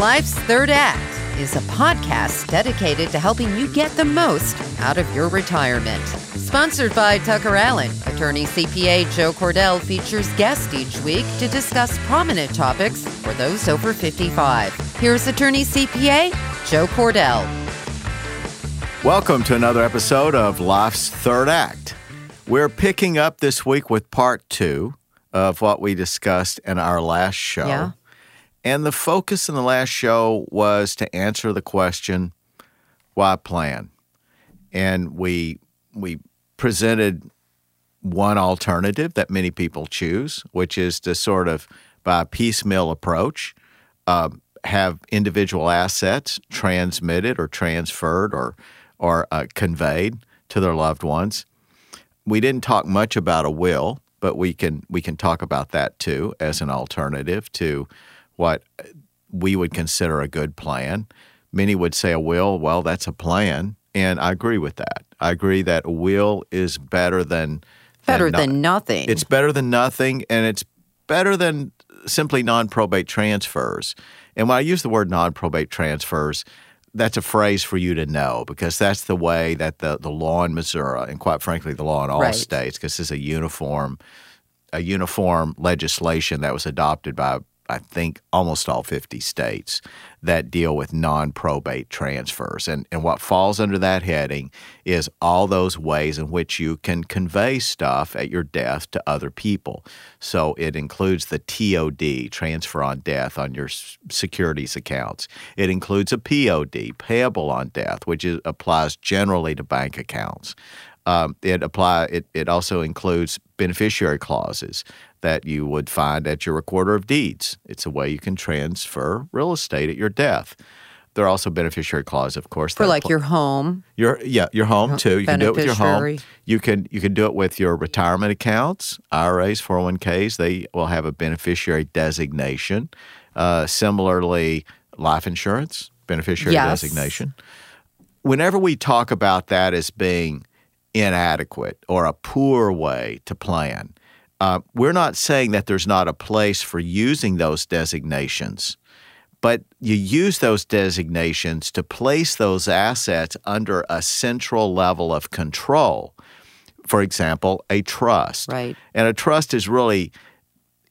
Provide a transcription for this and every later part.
Life's Third Act is a podcast dedicated to helping you get the most out of your retirement. Sponsored by Tucker Allen, attorney CPA Joe Cordell features guests each week to discuss prominent topics for those over 55. Here's attorney CPA Joe Cordell. Welcome to another episode of Life's Third Act. We're picking up this week with part two of what we discussed in our last show. Yeah. And the focus in the last show was to answer the question, why plan? And we we presented one alternative that many people choose, which is to sort of by a piecemeal approach, uh, have individual assets transmitted or transferred or or uh, conveyed to their loved ones. We didn't talk much about a will, but we can we can talk about that too as an alternative to what we would consider a good plan. Many would say a will, well, that's a plan, and I agree with that. I agree that a will is better than Better no- than nothing. It's better than nothing, and it's better than simply non-probate transfers. And when I use the word non-probate transfers, that's a phrase for you to know because that's the way that the, the law in Missouri, and quite frankly, the law in all Right. states, because this is a uniform, a uniform legislation that was adopted by I think almost all 50 states that deal with non-probate transfers. And and what falls under that heading is all those ways in which you can convey stuff at your death to other people. So it includes the TOD, transfer on death on your securities accounts. It includes a POD, payable on death, which is, applies generally to bank accounts. Um, it apply. It, it also includes beneficiary clauses that you would find at your recorder of deeds. It's a way you can transfer real estate at your death. There are also beneficiary clauses, of course. for like apply- your home. your yeah your home too. You can do it with your home. You can you can do it with your retirement accounts, IRAs, 401ks. They will have a beneficiary designation. Uh, similarly, life insurance beneficiary Yes. designation. Whenever we talk about that as being inadequate or a poor way to plan, uh, we're not saying that there's not a place for using those designations but you use those designations to place those assets under a central level of control. For example, a trust. Right. And a trust is really,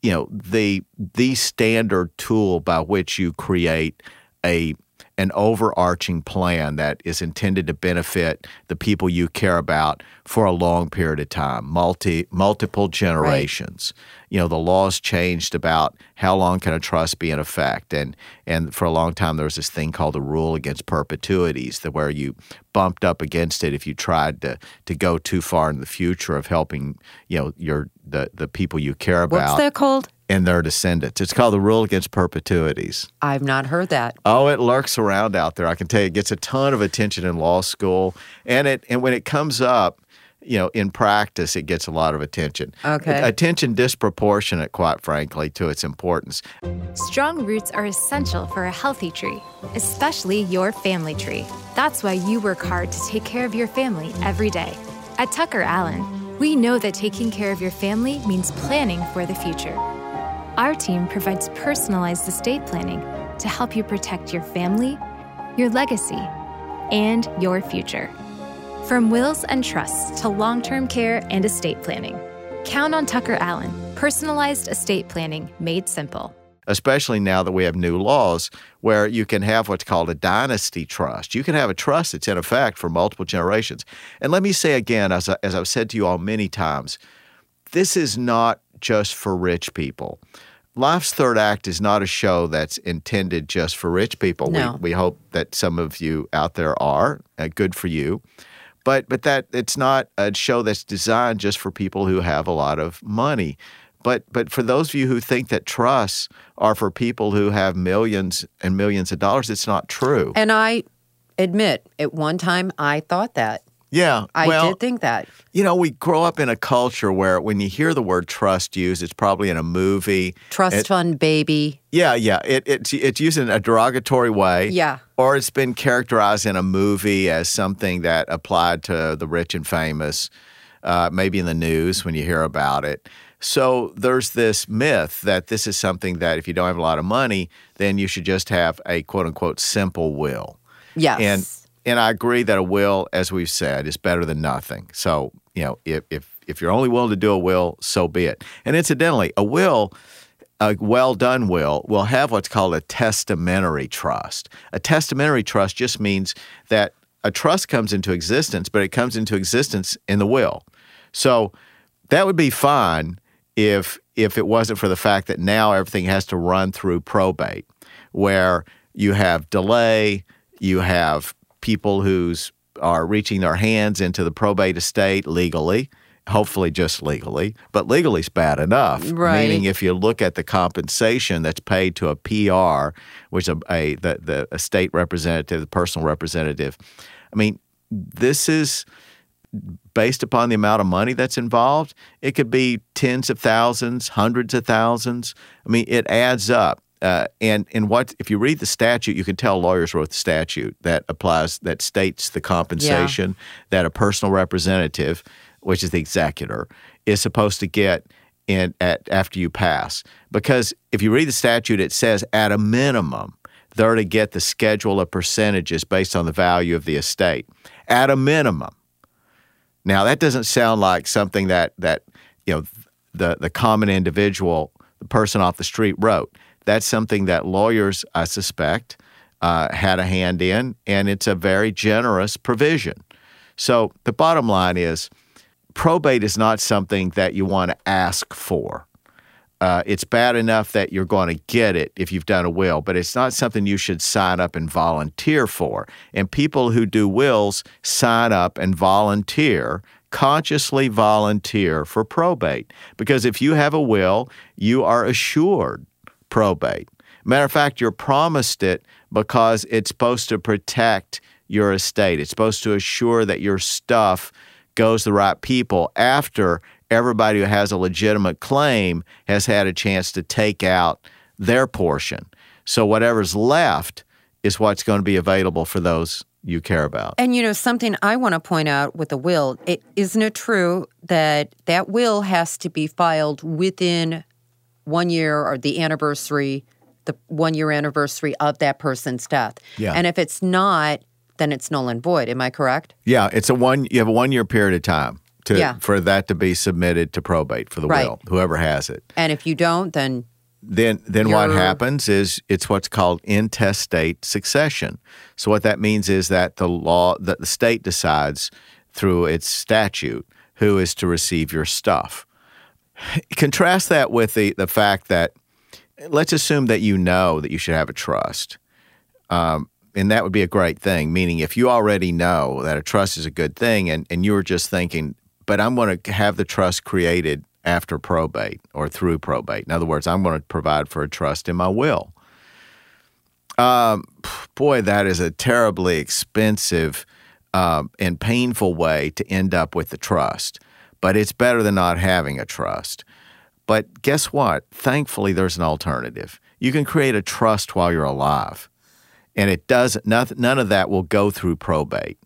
you know, the the standard tool by which you create a an overarching plan that is intended to benefit the people you care about for a long period of time, multi multiple generations. You know, the laws changed about how long can a trust be in effect, and and for a long time there was this thing called the rule against perpetuities, that where you bumped up against it if you tried to to go too far in the future of helping you know your the the people you care about. What's that called? and their descendants. It's called the rule against perpetuities. I've not heard that. Oh, it lurks around out there. I can tell you, it gets a ton of attention in law school, and it and when it comes up, you know, in practice, it gets a lot of attention. Okay. attention disproportionate, quite frankly, to its importance. Strong roots are essential for a healthy tree, especially your family tree. That's why you work hard to take care of your family every day. At Tucker Allen, we know that taking care of your family means planning for the future. Our team provides personalized estate planning to help you protect your family, your legacy, and your future. From wills and trusts to long term care and estate planning, count on Tucker Allen, personalized estate planning made simple. Especially now that we have new laws where you can have what's called a dynasty trust. You can have a trust that's in effect for multiple generations. And let me say again, as, I, as I've said to you all many times, this is not just for rich people. Life's Third Act is not a show that's intended just for rich people. No. We, we hope that some of you out there are. Uh, good for you. But but that it's not a show that's designed just for people who have a lot of money. But but for those of you who think that trusts are for people who have millions and millions of dollars, it's not true. And I admit, at one time, I thought that. Yeah, I well, did think that. you know, we grow up in a culture where when you hear the word trust used, it's probably in a movie. Trust It- fund baby. Yeah, yeah. It, it's it's used in a derogatory way. Yeah. Or it's been characterized in a movie as something that applied to the rich and famous, uh, maybe in the news when you hear about it. So there's this myth that this is something that if you don't have a lot of money, then you should just have a quote unquote simple will. Yes. And and I agree that a will, as we've said, is better than nothing. So, you know, if if if you're only willing to do a will, so be it. And incidentally, a will a well done will will have what's called a testamentary trust. A testamentary trust just means that a trust comes into existence, but it comes into existence in the will. So that would be fine if if it wasn't for the fact that now everything has to run through probate, where you have delay, you have people who's are reaching their hands into the probate estate legally, hopefully just legally, but legally is bad enough. Right. Meaning, if you look at the compensation that's paid to a PR, which is a, a the the a state representative, the personal representative, I mean, this is based upon the amount of money that's involved. It could be tens of thousands, hundreds of thousands. I mean, it adds up. Uh, and and what if you read the statute, you can tell lawyers wrote the statute that applies that states the compensation that a personal representative, which is the executor, is supposed to get in at after you pass. Because if you read the statute, it says at a minimum they're to get the schedule of percentages based on the value of the estate. At a minimum. Now that doesn't sound like something that that you know the the common individual, the person off the street wrote. That's something that lawyers, I suspect, uh, had a hand in, and it's a very generous provision. So the bottom line is, probate is not something that you want to ask for. Uh, it's bad enough that you're going to get it if you've done a will, but it's not something you should sign up and volunteer for. And people who do wills sign up and volunteer, consciously volunteer for probate. Because if you have a will, you are assured probate. Matter of fact, you're promised it because it's supposed to protect your estate. It's supposed to assure that your stuff goes to the right people after everybody who has a legitimate claim has had a chance to take out their portion. So whatever's left is what's going to be available for those you care about. And you know something I want to point out with a will, it isn't it true that that will has to be filed within one year or the anniversary, the one year anniversary of that person's death. Yeah. And if it's not, then it's null and void. Am I correct? Yeah, it's a one. You have a one year period of time to Yeah. for that to be submitted to probate for the Right. will. Whoever has it. And if you don't, then then then what happens is it's what's called intestate succession. So what that means is that the law that the state decides through its statute who is to receive your stuff. Contrast that with the the fact that let's assume that you know that you should have a trust. Um, and that would be a great thing, meaning if you already know that a trust is a good thing and, and you were just thinking, but I'm going to have the trust created after probate or through probate. In other words, I'm going to provide for a trust in my will. Um, boy, that is a terribly expensive um, and painful way to end up with the trust. But it's better than not having a trust. But guess what? Thankfully, there's an alternative. You can create a trust while you're alive, and it does nothing. None of that will go through probate.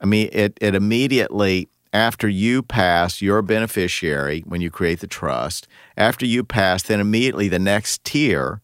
I mean, it it immediately after you pass, you're beneficiary when you create the trust. After you pass, then immediately the next tier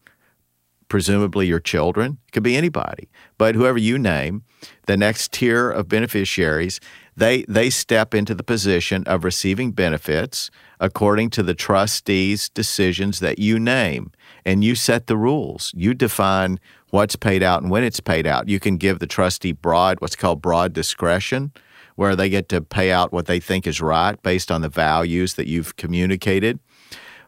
presumably your children, could be anybody, but whoever you name, the next tier of beneficiaries, they they step into the position of receiving benefits according to the trustee's decisions that you name, and you set the rules. You define what's paid out and when it's paid out. You can give the trustee broad what's called broad discretion where they get to pay out what they think is right based on the values that you've communicated.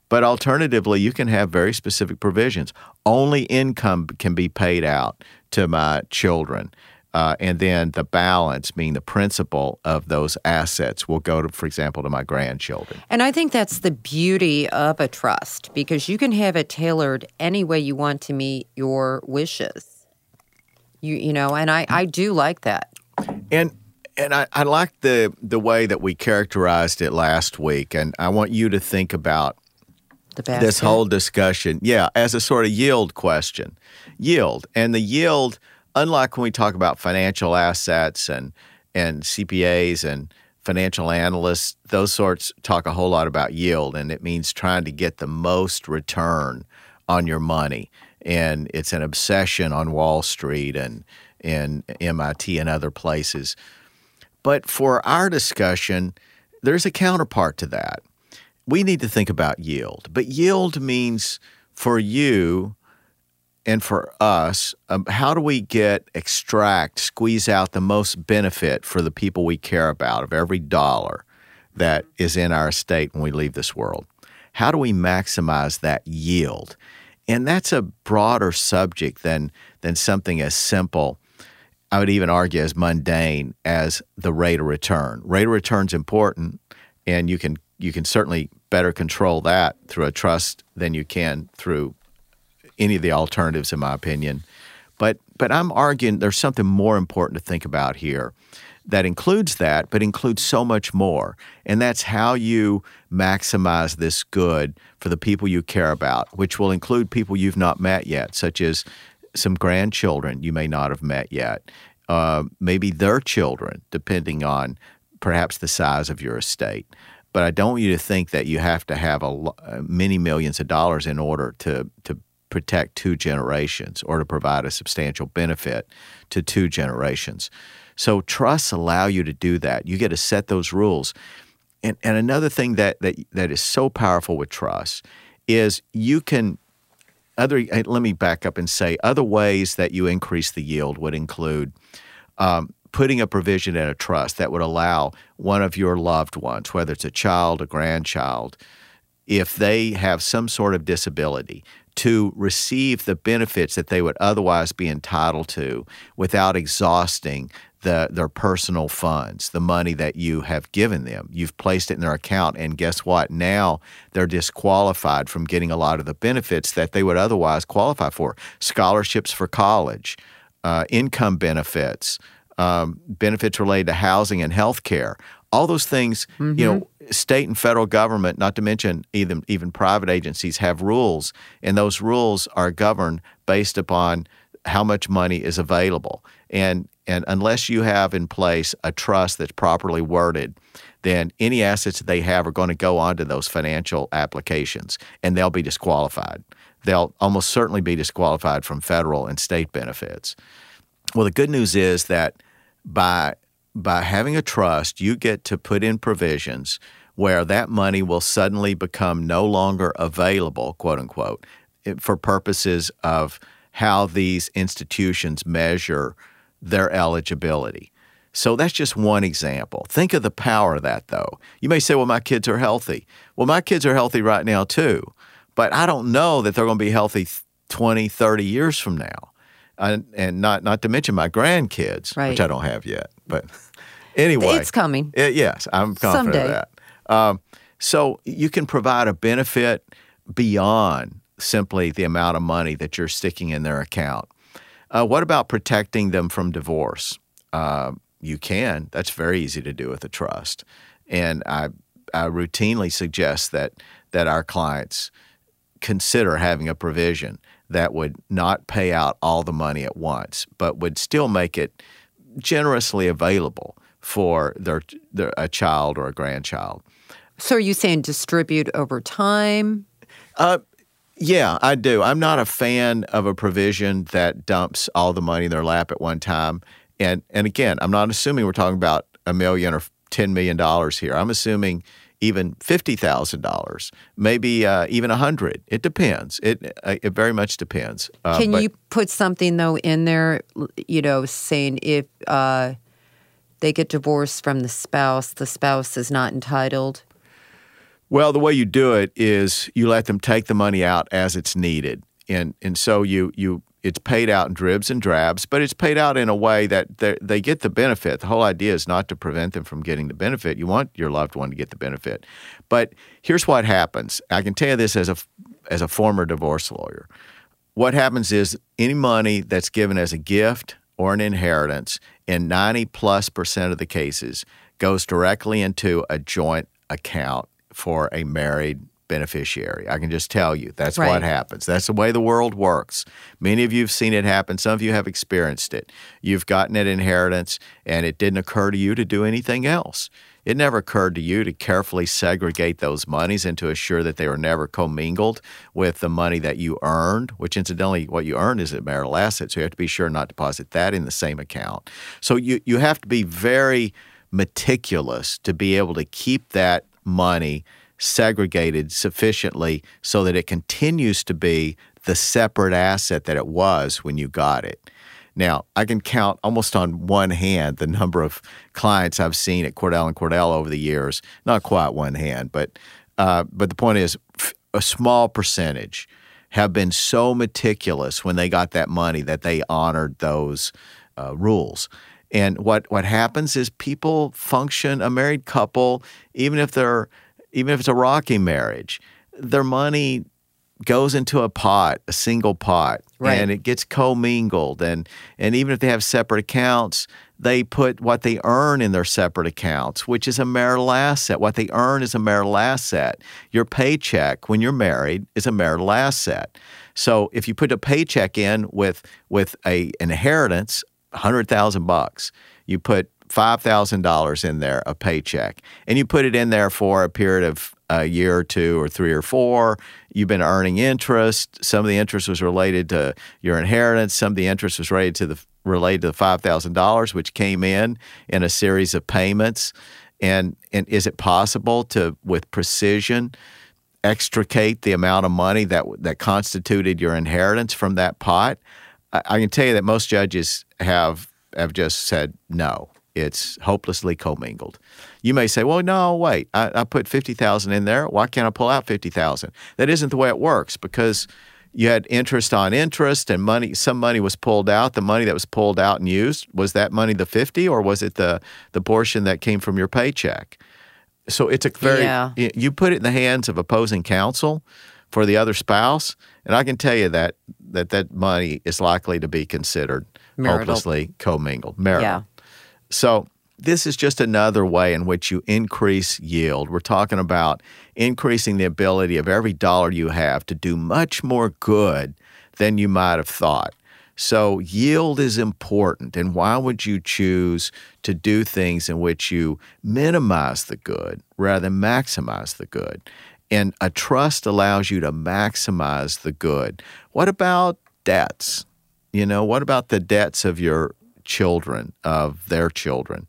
But alternatively, you can have very specific provisions. Only income can be paid out to my children. Uh, and then the balance, being the principal of those assets, will go to, for example, to my grandchildren. And I think that's the beauty of a trust because you can have it tailored any way you want to meet your wishes. You you know, and I I do like that. And and I, I like the the way that we characterized it last week, and I want you to think about this whole discussion, yeah, as a sort of yield question. Yield. And the yield, unlike when we talk about financial assets and and CPAs and financial analysts, those sorts talk a whole lot about yield, and it means trying to get the most return on your money. And it's an obsession on Wall Street and in MIT and other places. But for our discussion, there's a counterpart to that. We need to think about yield, but yield means for you and for us, um, how do we get, extract, squeeze out the most benefit for the people we care about of every dollar that is in our estate when we leave this world? How do we maximize that yield? And that's a broader subject than, than something as simple, I would even argue as mundane as the rate of return. Rate of return is important, and you can you can certainly better control that through a trust than you can through any of the alternatives, in my opinion. But but I'm arguing there's something more important to think about here that includes that, but includes so much more. And that's how you maximize this good for the people you care about, which will include people you've not met yet, such as some grandchildren you may not have met yet, uh, maybe their children, depending on perhaps the size of your estate. But I don't want you to think that you have to have a, many millions of dollars in order to to protect two generations or to provide a substantial benefit to two generations. So trusts allow you to do that. You get to set those rules. And, and another thing that, that that is so powerful with trust is you can other let me back up and say other ways that you increase the yield would include um, putting a provision in a trust that would allow one of your loved ones, whether it's a child, a grandchild, if they have some sort of disability, to receive the benefits that they would otherwise be entitled to without exhausting the, their personal funds, the money that you have given them. You've placed it in their account, and guess what? Now they're disqualified from getting a lot of the benefits that they would otherwise qualify for scholarships for college, uh, income benefits, um, benefits related to housing and health care. All those things, mm-hmm. you know, mm-hmm state and federal government, not to mention even even private agencies, have rules, and those rules are governed based upon how much money is available. And and unless you have in place a trust that's properly worded, then any assets that they have are going to go onto those financial applications, and they'll be disqualified. They'll almost certainly be disqualified from federal and state benefits. Well, the good news is that by by having a trust, you get to put in provisions where that money will suddenly become no longer available, quote unquote, for purposes of how these institutions measure their eligibility. So that's just one example. Think of the power of that, though. You may say, well, my kids are healthy. Well, my kids are healthy right now, too. But I don't know that they're going to be healthy 20, 30 years from now. And, and not, not to mention my grandkids, right. which I don't have yet. But anyway, it's coming. It, yes, I'm confident Someday. of that. Um, so you can provide a benefit beyond simply the amount of money that you're sticking in their account. Uh, what about protecting them from divorce? Uh, you can. That's very easy to do with a trust, and I, I routinely suggest that that our clients consider having a provision that would not pay out all the money at once, but would still make it generously available for their, their a child or a grandchild. So are you saying distribute over time? Uh, yeah, I do. I'm not a fan of a provision that dumps all the money in their lap at one time. And and again, I'm not assuming we're talking about a million or ten million dollars here. I'm assuming even fifty thousand dollars, maybe uh, even a hundred. It depends. It uh, it very much depends. Uh, Can but, you put something though in there? You know, saying if uh, they get divorced from the spouse, the spouse is not entitled well, the way you do it is you let them take the money out as it's needed, and and so you you it's paid out in dribs and drabs, but it's paid out in a way that they get the benefit. The whole idea is not to prevent them from getting the benefit. You want your loved one to get the benefit, but here's what happens. I can tell you this as a as a former divorce lawyer. What happens is any money that's given as a gift or an inheritance in 90 plus percent of the cases goes directly into a joint account for a married beneficiary. I can just tell you that's Right. what happens. That's the way the world works. Many of you have seen it happen. Some of you have experienced it. You've gotten an inheritance and it didn't occur to you to do anything else. It never occurred to you to carefully segregate those monies and to assure that they were never commingled with the money that you earned, which incidentally, what you earned is a marital asset. So you have to be sure not to deposit that in the same account. So you, you have to be very meticulous to be able to keep that money segregated sufficiently so that it continues to be the separate asset that it was when you got it. Now, I can count almost on one hand the number of clients I've seen at Cordell and Cordell over the years. Not quite one hand, but uh, but the point is, a small percentage have been so meticulous when they got that money that they honored those uh, rules. And what what happens is people function a married couple, even if they're even if it's a rocky marriage, their money goes into a pot, a single pot, Right. and it gets commingled. And and even if they have separate accounts, they put what they earn in their separate accounts, which is a marital asset. What they earn is a marital asset. Your paycheck when you're married is a marital asset. So if you put a paycheck in with with a inheritance, hundred thousand bucks, you put five thousand dollars in there, a paycheck, and you put it in there for a period of a year or two or three or four. You've been earning interest. Some of the interest was related to your inheritance. Some of the interest was related to the related to the five thousand dollars, which came in in a series of payments. And and is it possible to, with precision, extricate the amount of money that that constituted your inheritance from that pot? I, I can tell you that most judges have have just said no. It's hopelessly commingled. You may say, "Well, no, wait. I, I put fifty thousand in there. Why can't I pull out fifty thousand? That isn't the way it works because you had interest on interest, and money. Some money was pulled out. The money that was pulled out and used was that money the fifty, or was it the the portion that came from your paycheck? So it's a very Yeah. you put it in the hands of opposing counsel for the other spouse, and I can tell you that that that money is likely to be considered Marital. hopelessly commingled. Marital. Yeah. So this is just another way in which you increase yield. We're talking about increasing the ability of every dollar you have to do much more good than you might have thought. So yield is important. And why would you choose to do things in which you minimize the good rather than maximize the good? And a trust allows you to maximize the good. What about debts? You know, what about the debts of your children, of their children?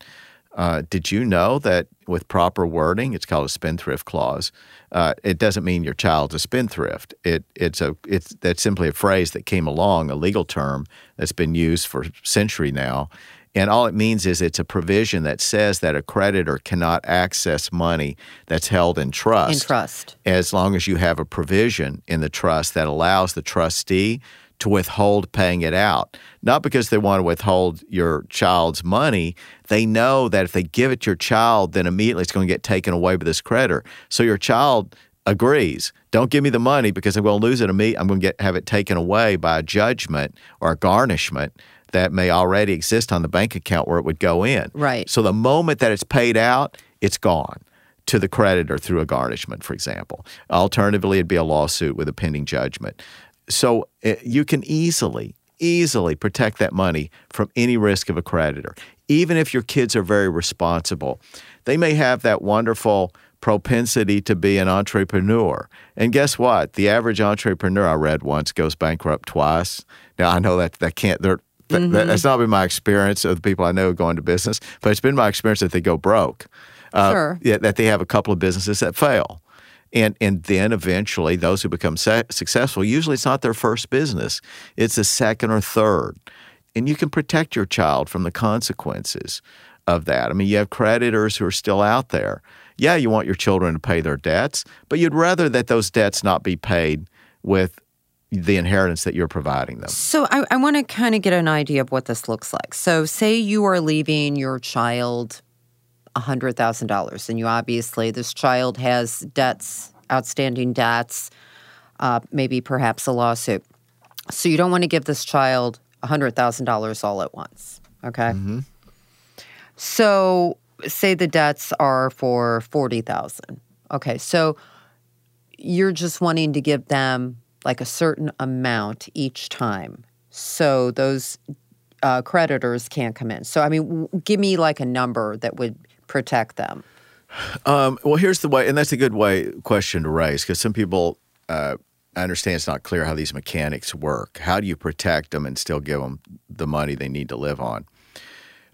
Uh, did you know that with proper wording, it's called a spendthrift clause. Uh, it doesn't mean your child's a spendthrift. It it's a it's that's simply a phrase that came along, a legal term that's been used for a century now, and all it means is it's a provision that says that a creditor cannot access money that's held in trust In trust. as long as you have a provision in the trust that allows the trustee to withhold paying it out. Not because they want to withhold your child's money, they know that if they give it to your child, then immediately it's going to get taken away by this creditor. So your child agrees. Don't give me the money because I'm going to lose it. I'm going to get have it taken away by a judgment or a garnishment that may already exist on the bank account where it would go in. Right. So the moment that it's paid out, it's gone to the creditor through a garnishment, for example. Alternatively, it'd be a lawsuit with a pending judgment. So uh, you can easily, easily protect that money from any risk of a creditor. Even if your kids are very responsible, they may have that wonderful propensity to be an entrepreneur. And guess what? The average entrepreneur I read once goes bankrupt twice. Now I know that that can't. They're, that- that's not been my experience of the people I know going to business, but it's been my experience that they go broke. Uh, Sure. yeah, that they have a couple of businesses that fail. And, and then eventually, those who become se- successful, usually it's not their first business, it's a second or third. And you can protect your child from the consequences of that. I mean, you have creditors who are still out there. Yeah, you want your children to pay their debts, but you'd rather that those debts not be paid with the inheritance that you're providing them. So I, I want to kind of get an idea of what this looks like. So say you are leaving your child $100,000 and you obviously, this child has debts, outstanding debts, uh, maybe perhaps a lawsuit. So you don't want to give this child $100,000 all at once. Okay. So say the debts are for 40,000. Okay. So you're just wanting to give them like a certain amount each time. So those uh, creditors can't come in. So, I mean, w- give me like a number that would protect them. Um, well, here's the way, and that's a good way question to raise because some people, uh, I understand it's not clear how these mechanics work. How do you protect them and still give them the money they need to live on?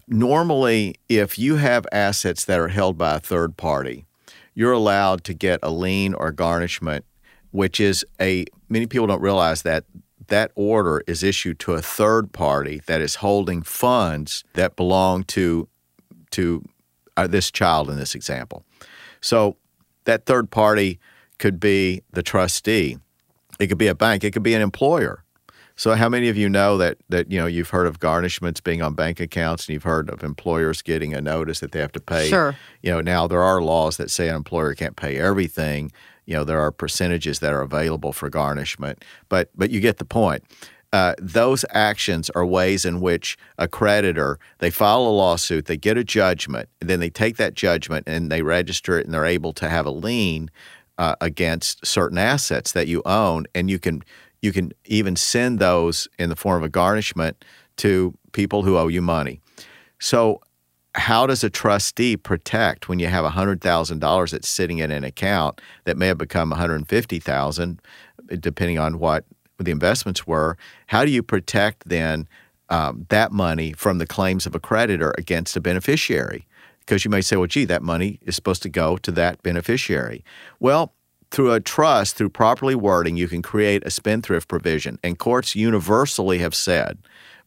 Normally, if you have assets that are held by a third party, you're allowed to get a lien or garnishment, which is a many people don't realize that that order is issued to a third party that is holding funds that belong to to uh, this child in this example. So that third party could be the trustee. It could be a bank. It could be an employer. So how many of you know that that you know you've heard of garnishments being on bank accounts and you've heard of employers getting a notice that they have to pay? Sure. You know now there are laws that say an employer can't pay everything. You know there are percentages that are available for garnishment, but but you get the point. Uh, those actions are ways in which a creditor they file a lawsuit, they get a judgment, then they take that judgment and they register it, and they're able to have a lien uh, against certain assets that you own, and you can you can even send those in the form of a garnishment to people who owe you money. So, how does a trustee protect when you have $100,000 that's sitting in an account that may have become 150,000 depending on what the investments were? How do you protect then um, that money from the claims of a creditor against a beneficiary? Because you may say, well, gee, that money is supposed to go to that beneficiary. Well, through a trust, through properly wording, you can create a spendthrift provision. And courts universally have said,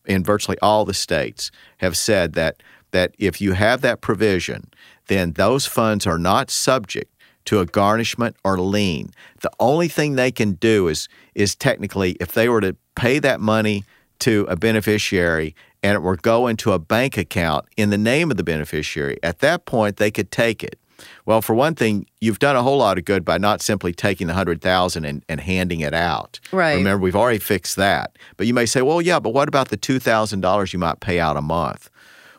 in virtually all the states, have said that that if you have that provision, then those funds are not subject to a garnishment or lien. The only thing they can do is is technically if they were to pay that money to a beneficiary and it were go into a bank account in the name of the beneficiary, at that point they could take it. Well, for one thing, you've done a whole lot of good by not simply taking the hundred thousand and, and handing it out. Right. Remember, we've already fixed that. But you may say, well, yeah, but what about the two thousand dollars you might pay out a month?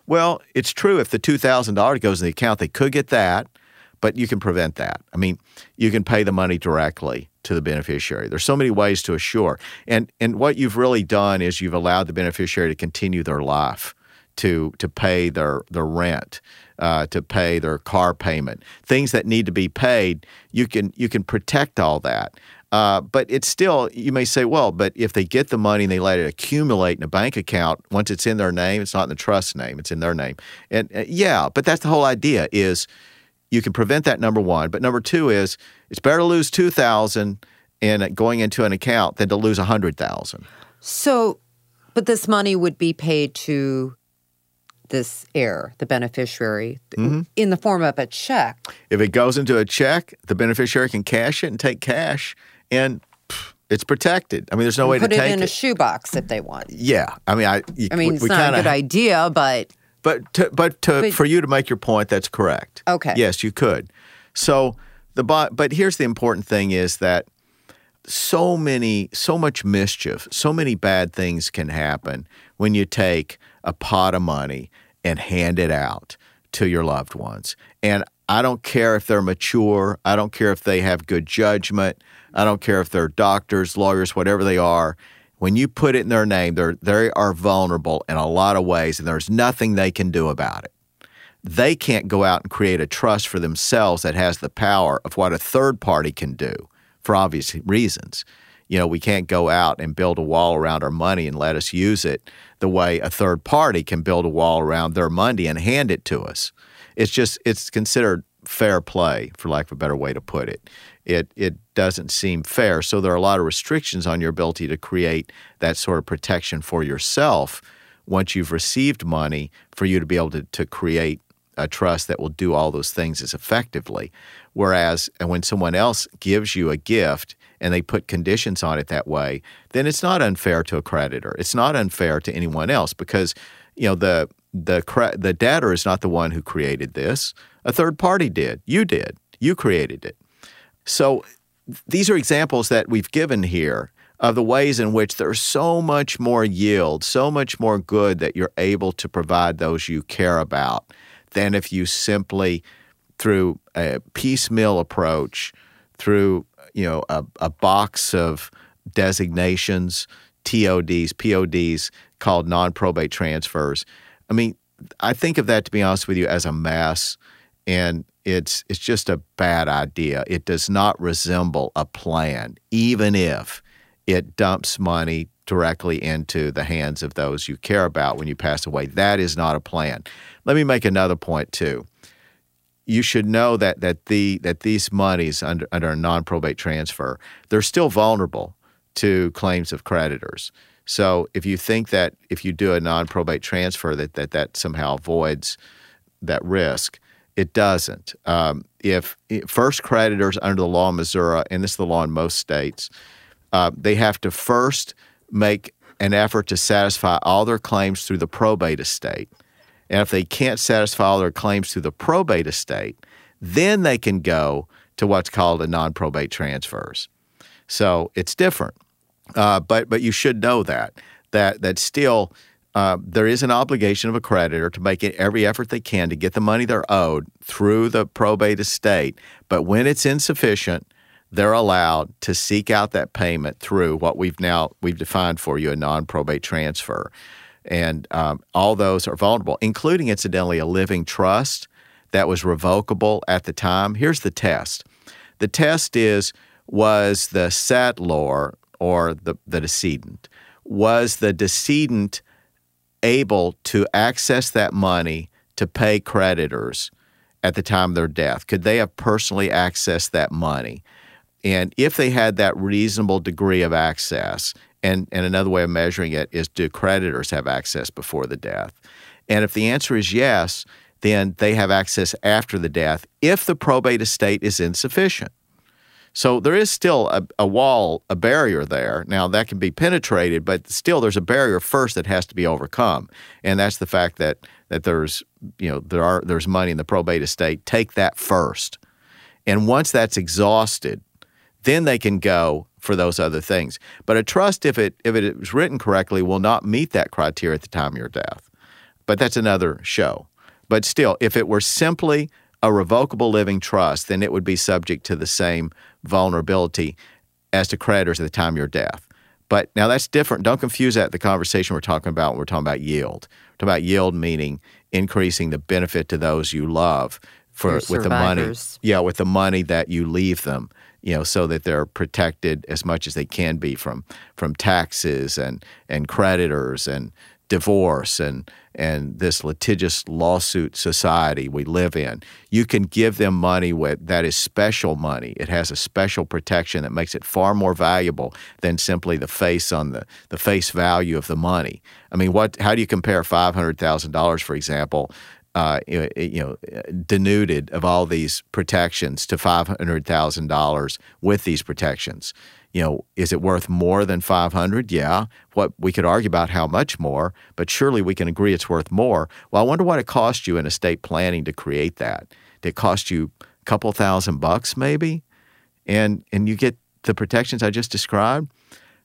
Well, it's true. If the two thousand dollars goes in the account, they could get that, but you can prevent that. I mean, you can pay the money directly to the beneficiary. There's so many ways to assure, and and what you've really done is you've allowed the beneficiary to continue their life, to to pay their their rent uh, to pay their car payment, things that need to be paid. You can you can protect all that. Uh, but it's still, you may say, well, but if they get the money and they let it accumulate in a bank account, once it's in their name, it's not in the trust name, it's in their name. And uh, yeah, but that's the whole idea is you can prevent that number one. But number two is it's better to lose 2000 in going into an account than to lose 100000 So, but this money would be paid to this heir, the beneficiary, Mm-hmm. in the form of a check. If it goes into a check, the beneficiary can cash it and take cash, and pff, it's protected. I mean, there's no way to Put it in it. a shoebox if they want. yeah, I mean, I. You, I mean, we, it's we not kinda, a good idea, but But to, but to But- for you to make your point, that's correct. Okay. Yes, you could. So the but here's the important thing is that so many so much mischief, so many bad things can happen when you take a pot of money and hand it out to your loved ones. And I don't care if they're mature, I don't care if they have good judgment, I don't care if they're doctors, lawyers, whatever they are. When you put it in their name, they're, they are vulnerable in a lot of ways, and there's nothing they can do about it they can't go out and create a trust for themselves that has the power of what a third party can do for obvious reasons. You know, we can't go out and build a wall around our money and let us use it the way a third party can build a wall around their money and hand it to us. It's just it's considered fair play, for lack of a better way to put it. It it doesn't seem fair. So there are a lot of restrictions on your ability to create that sort of protection for yourself once you've received money for you to be able to, to create a trust that will do all those things as effectively. Whereas and when someone else gives you a gift and they put conditions on it that way, then it's not unfair to a creditor. It's not unfair to anyone else because you know the the the debtor is not the one who created this. A third party did. You did. You created it. So these are examples that we've given here of the ways in which there's so much more yield, so much more good that you're able to provide those you care about than if you simply, through a piecemeal approach, through you know a, a box of designations, TODs, PODs called non-probate transfers. I mean, I think of that to be honest with you as a mess, and it's it's just a bad idea. It does not resemble a plan, even if it dumps money directly into the hands of those you care about when you pass away. That is not a plan. Let me make another point too. You should know that that the that these monies under under a non-probate transfer, they're still vulnerable to claims of creditors. So if you think that if you do a non-probate transfer that that, that somehow avoids that risk, it doesn't. Um, if first creditors under the law in Missouri, and this is the law in most states, uh, they have to first make an effort to satisfy all their claims through the probate estate. And if they can't satisfy all their claims through the probate estate, then they can go to what's called a non probate transfers. So it's different. Uh, but but you should know that that that still uh, there is an obligation of a creditor to make every effort they can to get the money they're owed through the probate estate. But when it's insufficient, they're allowed to seek out that payment through what we've now we've defined for you a non-probate transfer, and um, all those are vulnerable, including incidentally a living trust that was revocable at the time. Here's the test: the test is was the settlor or the, the decedent was the decedent able to access that money to pay creditors at the time of their death? Could they have personally accessed that money? And if they had that reasonable degree of access, and, and another way of measuring it is do creditors have access before the death? And if the answer is yes, then they have access after the death if the probate estate is insufficient. So there is still a, a, wall, a barrier there. Now that can be penetrated, but still there's a barrier first that has to be overcome, and that's the fact that that there's you know there are there's money in the probate estate. Take that first, and once that's exhausted, then they can go for those other things. But a trust, if it if it is written correctly, will not meet that criteria at the time of your death. But that's another show. But still, if it were simply a revocable living trust, then it would be subject to the same vulnerability as to creditors at the time of your death. But now that's different. Don't confuse that the conversation we're talking about when we're talking about yield. We're talking about yield meaning increasing the benefit to those you love for with the money. Yeah, with the money that you leave them you know, so that they're protected as much as they can be from from taxes and and creditors and divorce and and this litigious lawsuit society we live in. You can give them money with that is special money. It has a special protection that makes it far more valuable than simply the face on the the face value of the money. I mean, what how do you compare five hundred thousand dollars, for example, uh, you know, denuded of all these protections to five hundred thousand dollars with these protections. You know, is it worth more than five hundred? Yeah. What we could argue about how much more, but surely we can agree it's worth more. Well, I wonder what it cost you in estate planning to create that. Did it cost you a couple thousand bucks, maybe? And and you get the protections I just described.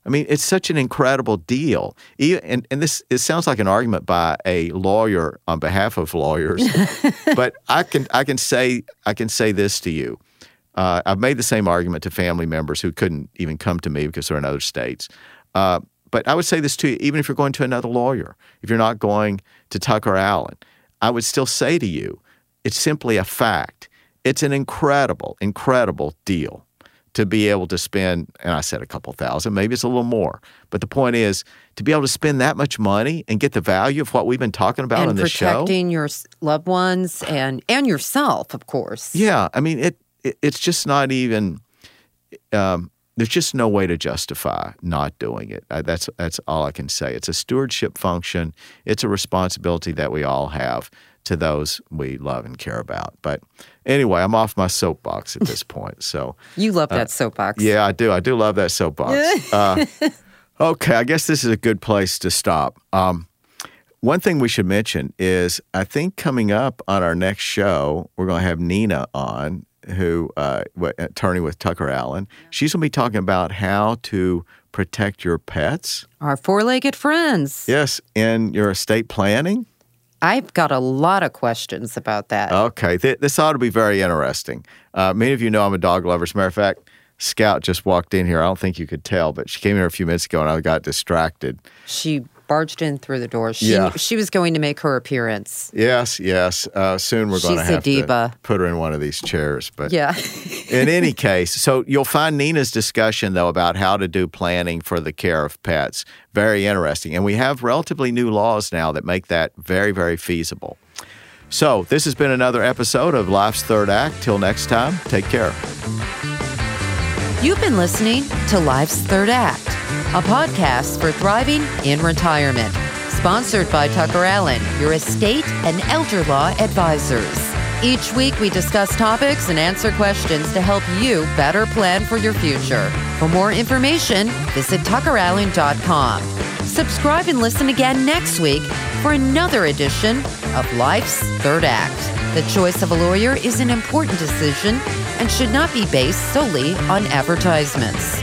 I mean, it's such an incredible deal. And, and this it sounds like an argument by a lawyer on behalf of lawyers, but I can I can say I can say this to you. Uh, I've made the same argument to family members who couldn't even come to me because they're in other states. Uh, but I would say this to you, even if you're going to another lawyer, if you're not going to Tucker Allen, I would still say to you, it's simply a fact. It's an incredible, incredible deal to be able to spend, and I said a couple thousand, maybe it's a little more. But the point is to be able to spend that much money and get the value of what we've been talking about and on this show. protecting your loved ones and and yourself, of course. Yeah, I mean it. it it's just not even. Um, there's just no way to justify not doing it. I, that's that's all I can say. It's a stewardship function. It's a responsibility that we all have to those we love and care about. But anyway, I'm off my soapbox at this point. So you love uh, that soapbox. Yeah, I do. I do love that soapbox. uh, okay, I guess this is a good place to stop. Um, one thing we should mention is I think coming up on our next show, we're going to have Nina on, who uh, attorney with Tucker Allen. She's going to be talking about how to protect your pets. Our four-legged friends. Yes, in your estate planning. I've got a lot of questions about that. Okay, Th- this ought to be very interesting. Uh, many of you know I'm a dog lover. As a matter of fact, Scout just walked in here. I don't think you could tell, but she came here a few minutes ago and I got distracted. She barged in through the door. She, Yeah. she was going to make her appearance. Yes, yes. Uh, soon we're going to have diva. to put her in one of these chairs. But Yeah. in any case, so you'll find Nina's discussion though about how to do planning for the care of pets very interesting, and we have relatively new laws now that make that very, very feasible. So this has been another episode of Life's Third Act. Till next time, take care. You've been listening to Life's Third Act, a podcast for thriving in retirement. Sponsored by Tucker Allen, your estate and elder law advisors. Each week, we discuss topics and answer questions to help you better plan for your future. For more information, visit tuckerallen.com. Subscribe and listen again next week for another edition of Life's Third Act. The choice of a lawyer is an important decision and should not be based solely on advertisements.